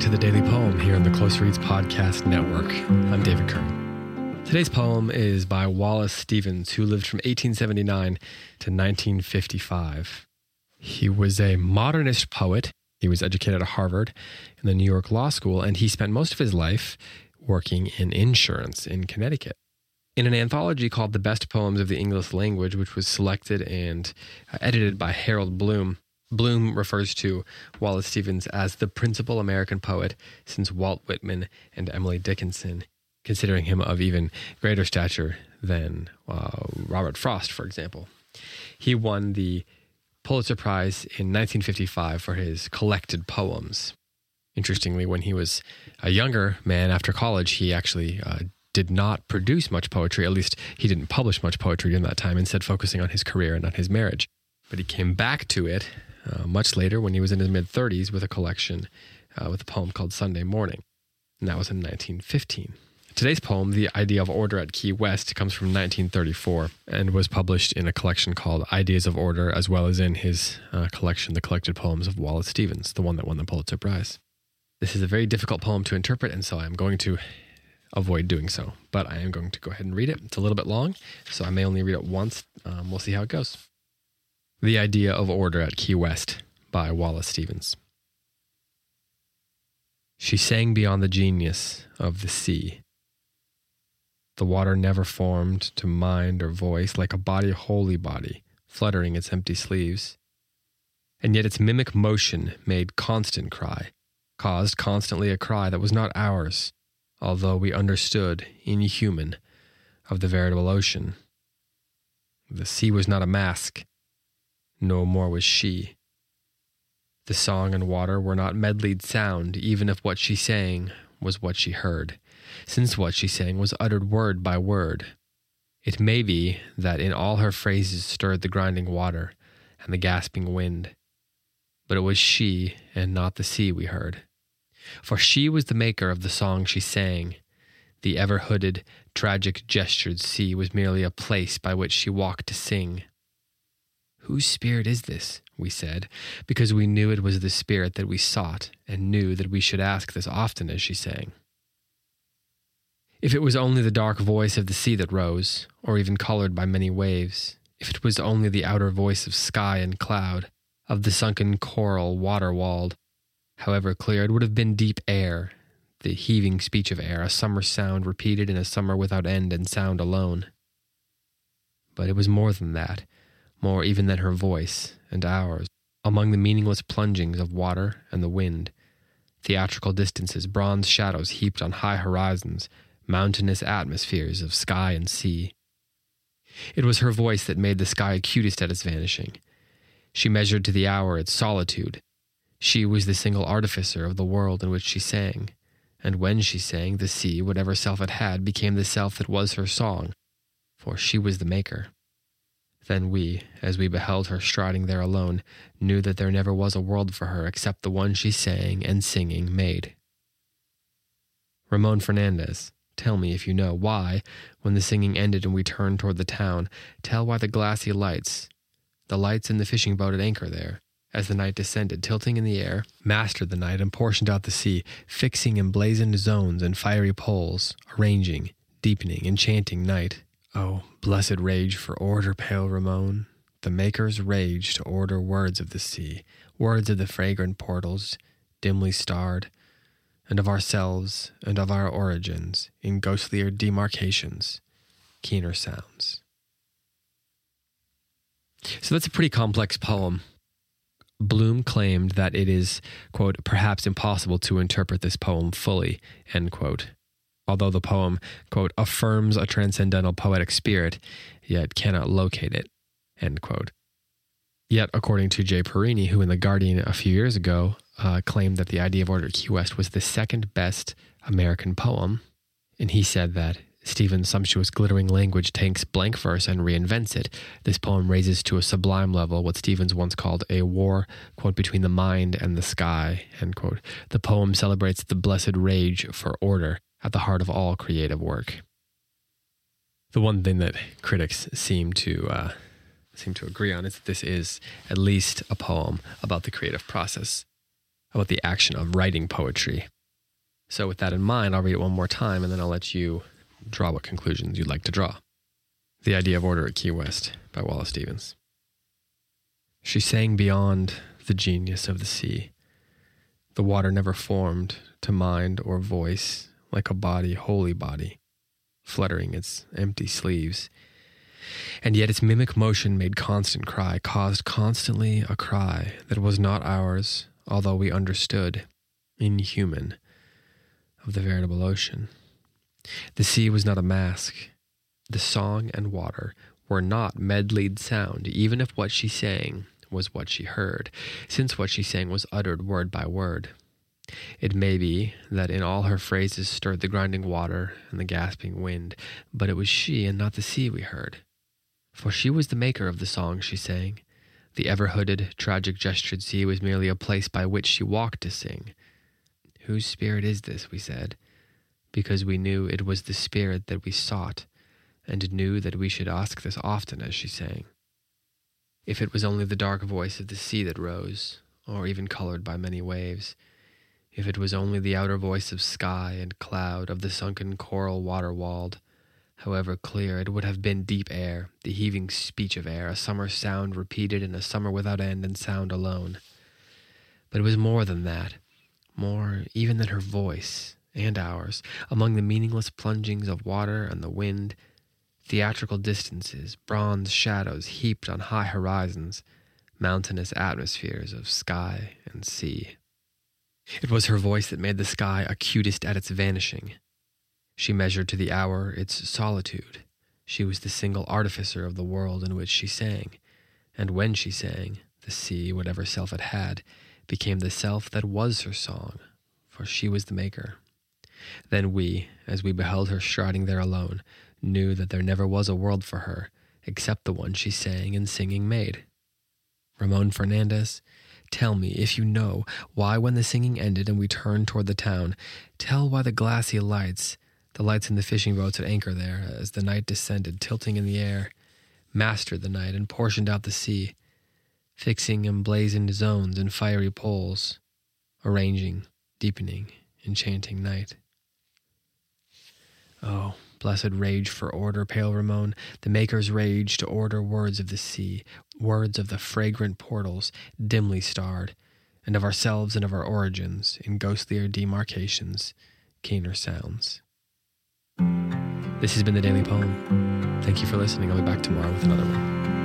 back to the Daily Poem here on the Close Reads Podcast Network. I'm David Kern. Today's poem is by Wallace Stevens, who lived from 1879 to 1955. He was a modernist poet. He was educated at Harvard and the New York Law School, and he spent most of his life working in insurance in Connecticut. In an anthology called The Best Poems of the English Language, which was selected and uh, edited by Harold Bloom, Bloom refers to Wallace Stevens as the principal American poet since Walt Whitman and Emily Dickinson, considering him of even greater stature than uh, Robert Frost, for example. He won the Pulitzer Prize in 1955 for his collected poems. Interestingly, when he was a younger man after college, he actually uh, did not produce much poetry. At least he didn't publish much poetry during that time, instead, focusing on his career and on his marriage. But he came back to it uh, much later when he was in his mid 30s with a collection uh, with a poem called Sunday Morning. And that was in 1915. Today's poem, The Idea of Order at Key West, comes from 1934 and was published in a collection called Ideas of Order, as well as in his uh, collection, The Collected Poems of Wallace Stevens, the one that won the Pulitzer Prize. This is a very difficult poem to interpret, and so I'm going to avoid doing so. But I am going to go ahead and read it. It's a little bit long, so I may only read it once. Um, we'll see how it goes. The Idea of Order at Key West by Wallace Stevens. She sang beyond the genius of the sea. The water never formed to mind or voice like a body wholly body, fluttering its empty sleeves. And yet its mimic motion made constant cry, caused constantly a cry that was not ours, although we understood, inhuman, of the veritable ocean. The sea was not a mask, no more was she. The song and water were not medleyed sound, even if what she sang was what she heard, since what she sang was uttered word by word. It may be that in all her phrases stirred the grinding water and the gasping wind, but it was she and not the sea we heard. For she was the maker of the song she sang. The ever hooded, tragic gestured sea was merely a place by which she walked to sing. Whose spirit is this? we said, because we knew it was the spirit that we sought, and knew that we should ask this often as she sang. If it was only the dark voice of the sea that rose, or even colored by many waves, if it was only the outer voice of sky and cloud, of the sunken coral water walled, however clear, it would have been deep air, the heaving speech of air, a summer sound repeated in a summer without end and sound alone. But it was more than that more even than her voice and ours, among the meaningless plungings of water and the wind, theatrical distances, bronze shadows heaped on high horizons, mountainous atmospheres of sky and sea. It was her voice that made the sky acutest at its vanishing. She measured to the hour its solitude. She was the single artificer of the world in which she sang, and when she sang, the sea, whatever self it had, became the self that was her song, for she was the maker. Then we, as we beheld her striding there alone, knew that there never was a world for her except the one she sang and singing made. Ramon Fernandez, tell me if you know why, when the singing ended and we turned toward the town, tell why the glassy lights, the lights in the fishing boat at anchor there, as the night descended, tilting in the air, mastered the night and portioned out the sea, fixing emblazoned zones and fiery poles, arranging, deepening, enchanting night. Oh, blessed rage for order, pale Ramon, the maker's rage to order words of the sea, words of the fragrant portals, dimly starred, and of ourselves and of our origins in ghostlier demarcations, keener sounds. So that's a pretty complex poem. Bloom claimed that it is, quote, perhaps impossible to interpret this poem fully, end quote although the poem, quote, affirms a transcendental poetic spirit, yet cannot locate it, end quote. Yet, according to Jay Parini, who in The Guardian a few years ago uh, claimed that the idea of Order Key West was the second best American poem, and he said that Stevens' sumptuous glittering language takes blank verse and reinvents it. This poem raises to a sublime level what Stevens once called a war, quote, between the mind and the sky, end quote. The poem celebrates the blessed rage for order, at the heart of all creative work. The one thing that critics seem to uh, seem to agree on is that this is at least a poem about the creative process. about the action of writing poetry. So, with that in mind, I'll read it one more time and then I'll let you draw what conclusions you'd like to draw. The Idea of Order at Key West by Wallace Stevens. She sang beyond the genius of the sea. The water never formed to mind or voice like a body, wholly body, fluttering its empty sleeves. And yet its mimic motion made constant cry, caused constantly a cry that was not ours, although we understood, inhuman, of the veritable ocean. The sea was not a mask. The song and water were not medleyed sound, even if what she sang was what she heard, since what she sang was uttered word by word. It may be that in all her phrases stirred the grinding water and the gasping wind, but it was she and not the sea we heard. For she was the maker of the song she sang. The ever hooded, tragic gestured sea was merely a place by which she walked to sing. Whose spirit is this? we said, because we knew it was the spirit that we sought, and knew that we should ask this often as she sang. If it was only the dark voice of the sea that rose, or even colored by many waves, if it was only the outer voice of sky and cloud, of the sunken coral water walled, however clear, it would have been deep air, the heaving speech of air, a summer sound repeated in a summer without end and sound alone. But it was more than that more even than her voice and ours, among the meaningless plungings of water and the wind, theatrical distances, bronze shadows heaped on high horizons, mountainous atmospheres of sky and sea. It was her voice that made the sky acutest at its vanishing. She measured to the hour its solitude. She was the single artificer of the world in which she sang, and when she sang, the sea, whatever self it had, became the self that was her song, for she was the maker. Then we, as we beheld her striding there alone, knew that there never was a world for her except the one she sang and singing made. Ramon Fernandez, tell me, if you know, why when the singing ended and we turned toward the town, tell why the glassy lights, the lights in the fishing boats at anchor there, as the night descended, tilting in the air, mastered the night and portioned out the sea, fixing emblazoned zones and fiery poles, arranging, deepening, enchanting night. Oh, blessed rage for order, pale Ramon, the maker's rage to order words of the sea, words of the fragrant portals, dimly starred, and of ourselves and of our origins, in ghostlier demarcations, keener sounds. This has been the Daily Poem. Thank you for listening. I'll be back tomorrow with another one.